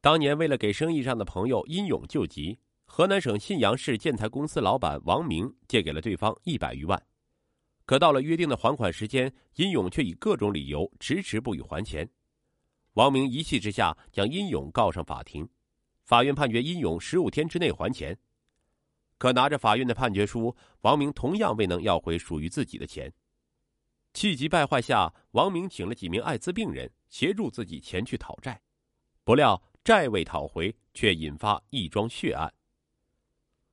当年为了给生意上的朋友殷勇救急，河南省信阳市建材公司老板王明借给了对方一百余万。可到了约定的还款时间，殷勇却以各种理由迟迟不予还钱。王明一气之下将殷勇告上法庭，法院判决殷勇十五天之内还钱。可拿着法院的判决书，王明同样未能要回属于自己的钱。气急败坏下，王明请了几名艾滋病人协助自己前去讨债，不料债未讨回，却引发一桩血案。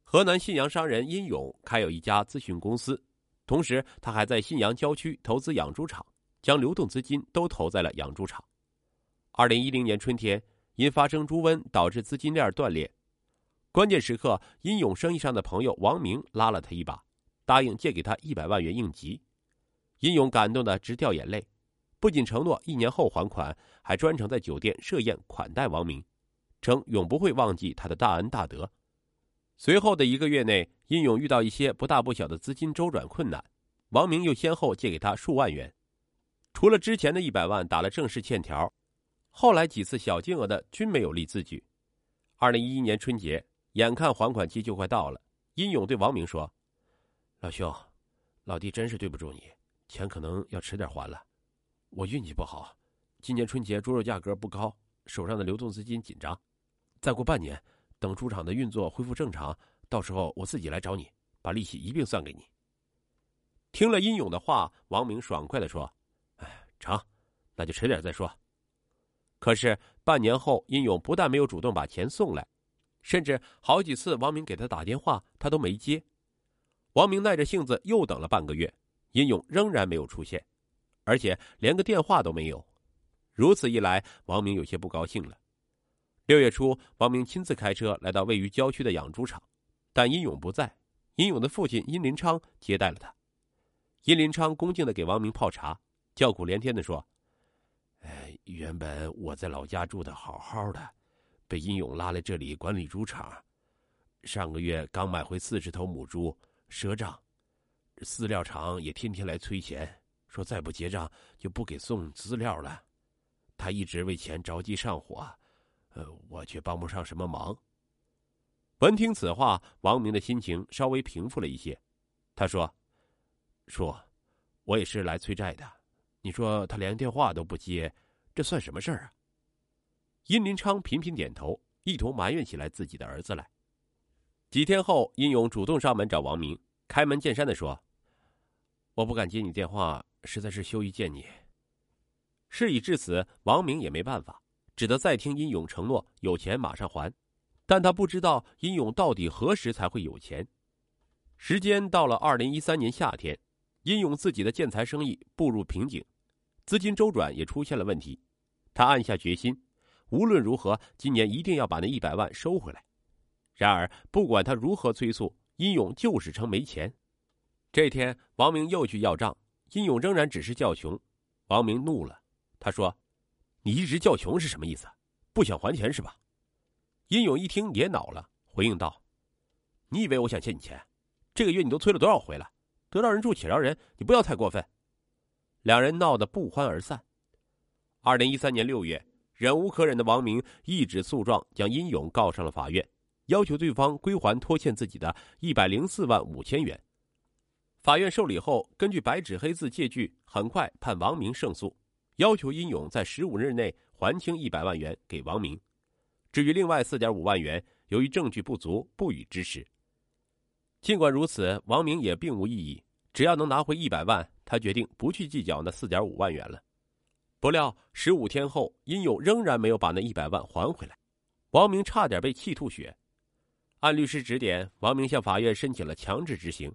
河南信阳商人殷勇开有一家咨询公司。同时，他还在信阳郊区投资养猪场，将流动资金都投在了养猪场。二零一零年春天，因发生猪瘟导致资金链断裂，关键时刻，殷勇生意上的朋友王明拉了他一把，答应借给他一百万元应急。殷勇感动的直掉眼泪，不仅承诺一年后还款，还专程在酒店设宴款待王明，称永不会忘记他的大恩大德。随后的一个月内，殷勇遇到一些不大不小的资金周转困难，王明又先后借给他数万元。除了之前的一百万打了正式欠条，后来几次小金额的均没有立字据。二零一一年春节，眼看还款期就快到了，殷勇对王明说：“老兄，老弟真是对不住你，钱可能要迟点还了。我运气不好，今年春节猪肉价格不高，手上的流动资金紧张，再过半年。”等猪场的运作恢复正常，到时候我自己来找你，把利息一并算给你。听了殷勇的话，王明爽快的说：“哎，成，那就迟点再说。”可是半年后，殷勇不但没有主动把钱送来，甚至好几次王明给他打电话，他都没接。王明耐着性子又等了半个月，殷勇仍然没有出现，而且连个电话都没有。如此一来，王明有些不高兴了。六月初，王明亲自开车来到位于郊区的养猪场，但殷勇不在。殷勇的父亲殷林昌接待了他。殷林昌恭敬的给王明泡茶，叫苦连天的说：“哎，原本我在老家住的好好的，被殷勇拉来这里管理猪场。上个月刚买回四十头母猪，赊账，饲料厂也天天来催钱，说再不结账就不给送资料了。他一直为钱着急上火。”呃，我却帮不上什么忙。闻听此话，王明的心情稍微平复了一些。他说：“叔，我也是来催债的。你说他连电话都不接，这算什么事儿啊？”殷林昌频频点头，一同埋怨起来自己的儿子来。几天后，殷勇主动上门找王明，开门见山的说：“我不敢接你电话，实在是羞于见你。”事已至此，王明也没办法。只得再听殷勇承诺有钱马上还，但他不知道殷勇到底何时才会有钱。时间到了二零一三年夏天，殷勇自己的建材生意步入瓶颈，资金周转也出现了问题。他暗下决心，无论如何，今年一定要把那一百万收回来。然而，不管他如何催促，殷勇就是称没钱。这天，王明又去要账，殷勇仍然只是叫穷。王明怒了，他说。你一直叫穷是什么意思？不想还钱是吧？殷勇一听也恼了，回应道：“你以为我想欠你钱？这个月你都催了多少回了？得饶人处且饶人，你不要太过分。”两人闹得不欢而散。二零一三年六月，忍无可忍的王明一纸诉状将殷勇告上了法院，要求对方归还拖欠自己的一百零四万五千元。法院受理后，根据白纸黑字借据，很快判王明胜诉。要求殷勇在十五日内还清一百万元给王明，至于另外四点五万元，由于证据不足，不予支持。尽管如此，王明也并无异议，只要能拿回一百万，他决定不去计较那四点五万元了。不料十五天后，殷勇仍然没有把那一百万还回来，王明差点被气吐血。按律师指点，王明向法院申请了强制执行，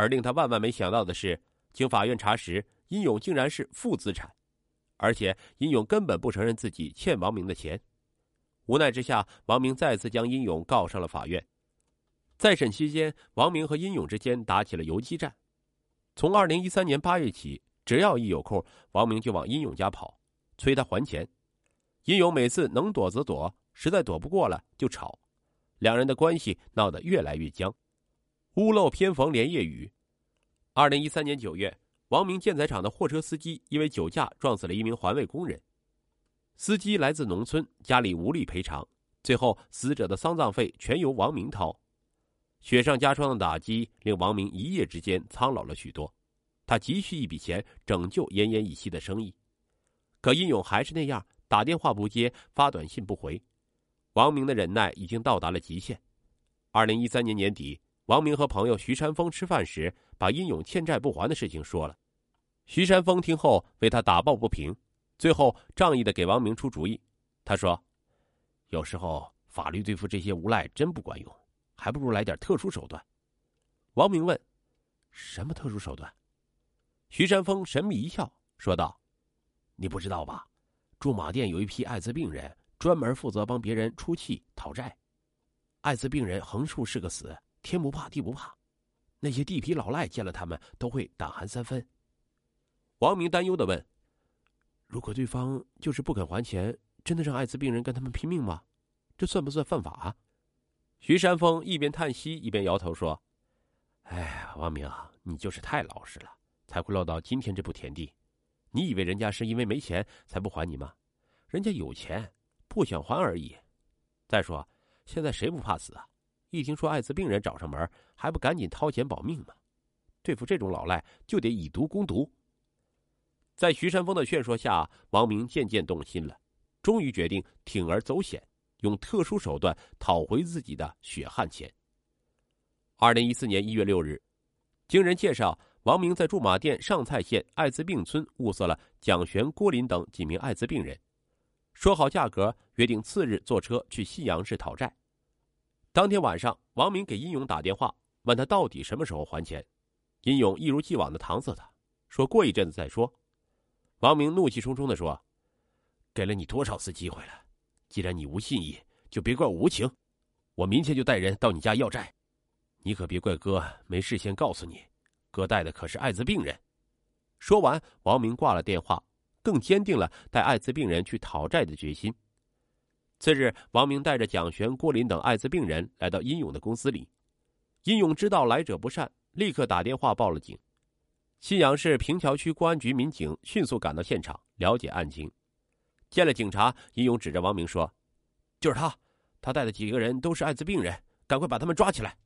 而令他万万没想到的是，经法院查实，殷勇竟然是负资产。而且殷勇根本不承认自己欠王明的钱，无奈之下，王明再次将殷勇告上了法院。再审期间，王明和殷勇之间打起了游击战。从二零一三年八月起，只要一有空，王明就往殷勇家跑，催他还钱。殷勇每次能躲则躲，实在躲不过了就吵，两人的关系闹得越来越僵。屋漏偏逢连夜雨，二零一三年九月。王明建材厂的货车司机因为酒驾撞死了一名环卫工人。司机来自农村，家里无力赔偿，最后死者的丧葬费全由王明掏。雪上加霜的打击令王明一夜之间苍老了许多，他急需一笔钱拯救奄奄一息的生意，可殷勇还是那样打电话不接，发短信不回。王明的忍耐已经到达了极限。二零一三年年底，王明和朋友徐山峰吃饭时，把殷勇欠债不还的事情说了。徐山峰听后为他打抱不平，最后仗义的给王明出主意。他说：“有时候法律对付这些无赖真不管用，还不如来点特殊手段。”王明问：“什么特殊手段？”徐山峰神秘一笑，说道：“你不知道吧？驻马店有一批艾滋病人。”专门负责帮别人出气讨债，艾滋病人横竖是个死，天不怕地不怕，那些地痞老赖见了他们都会胆寒三分。王明担忧的问：“如果对方就是不肯还钱，真的让艾滋病人跟他们拼命吗？这算不算犯法？”徐山峰一边叹息一边摇头说：“哎，王明，你就是太老实了，才会落到今天这步田地。你以为人家是因为没钱才不还你吗？人家有钱。”不想还而已。再说，现在谁不怕死啊？一听说艾滋病人找上门，还不赶紧掏钱保命吗？对付这种老赖，就得以毒攻毒。在徐山峰的劝说下，王明渐渐动心了，终于决定铤而走险，用特殊手段讨回自己的血汗钱。二零一四年一月六日，经人介绍，王明在驻马店上蔡县艾滋病村物色了蒋璇、郭林等几名艾滋病人。说好价格，约定次日坐车去信阳市讨债。当天晚上，王明给殷勇打电话，问他到底什么时候还钱。殷勇一如既往的搪塞他，说过一阵子再说。王明怒气冲冲的说：“给了你多少次机会了？既然你无信义，就别怪我无情。我明天就带人到你家要债，你可别怪哥没事先告诉你，哥带的可是艾滋病人。”说完，王明挂了电话。更坚定了带艾滋病人去讨债的决心。次日，王明带着蒋璇、郭林等艾滋病人来到殷勇的公司里。殷勇知道来者不善，立刻打电话报了警。信阳市平桥区公安局民警迅速赶到现场，了解案情。见了警察，殷勇指着王明说：“就是他，他带的几个人都是艾滋病人，赶快把他们抓起来！”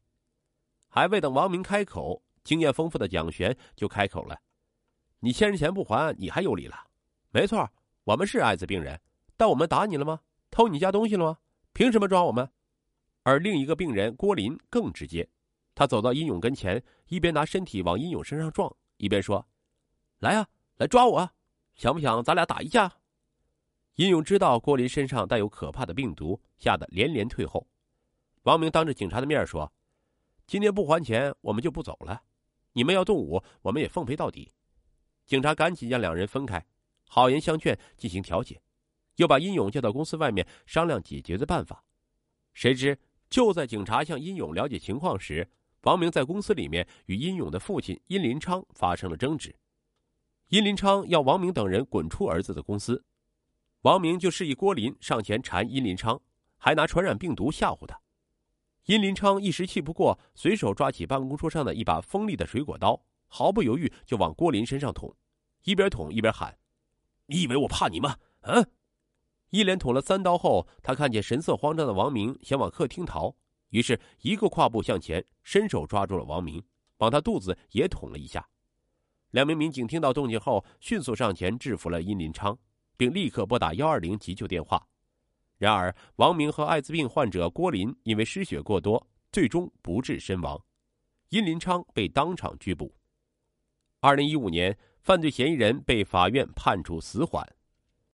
还未等王明开口，经验丰富的蒋璇就开口了：“你欠人钱不还，你还有理了？”没错，我们是艾滋病人，但我们打你了吗？偷你家东西了吗？凭什么抓我们？而另一个病人郭林更直接，他走到殷勇跟前，一边拿身体往殷勇身上撞，一边说：“来啊，来抓我啊！想不想咱俩打一架？”殷勇知道郭林身上带有可怕的病毒，吓得连连退后。王明当着警察的面说：“今天不还钱，我们就不走了。你们要动武，我们也奉陪到底。”警察赶紧将两人分开。好言相劝，进行调解，又把殷勇叫到公司外面商量解决的办法。谁知就在警察向殷勇了解情况时，王明在公司里面与殷勇的父亲殷林昌发生了争执。殷林昌要王明等人滚出儿子的公司，王明就示意郭林上前缠殷林昌，还拿传染病毒吓唬他。殷林昌一时气不过，随手抓起办公桌上的一把锋利的水果刀，毫不犹豫就往郭林身上捅，一边捅一边喊。你以为我怕你吗？嗯！一连捅了三刀后，他看见神色慌张的王明想往客厅逃，于是一个跨步向前，伸手抓住了王明，往他肚子也捅了一下。两名民警听到动静后，迅速上前制服了殷林昌，并立刻拨打幺二零急救电话。然而，王明和艾滋病患者郭林因为失血过多，最终不治身亡，殷林昌被当场拘捕。二零一五年。犯罪嫌疑人被法院判处死缓。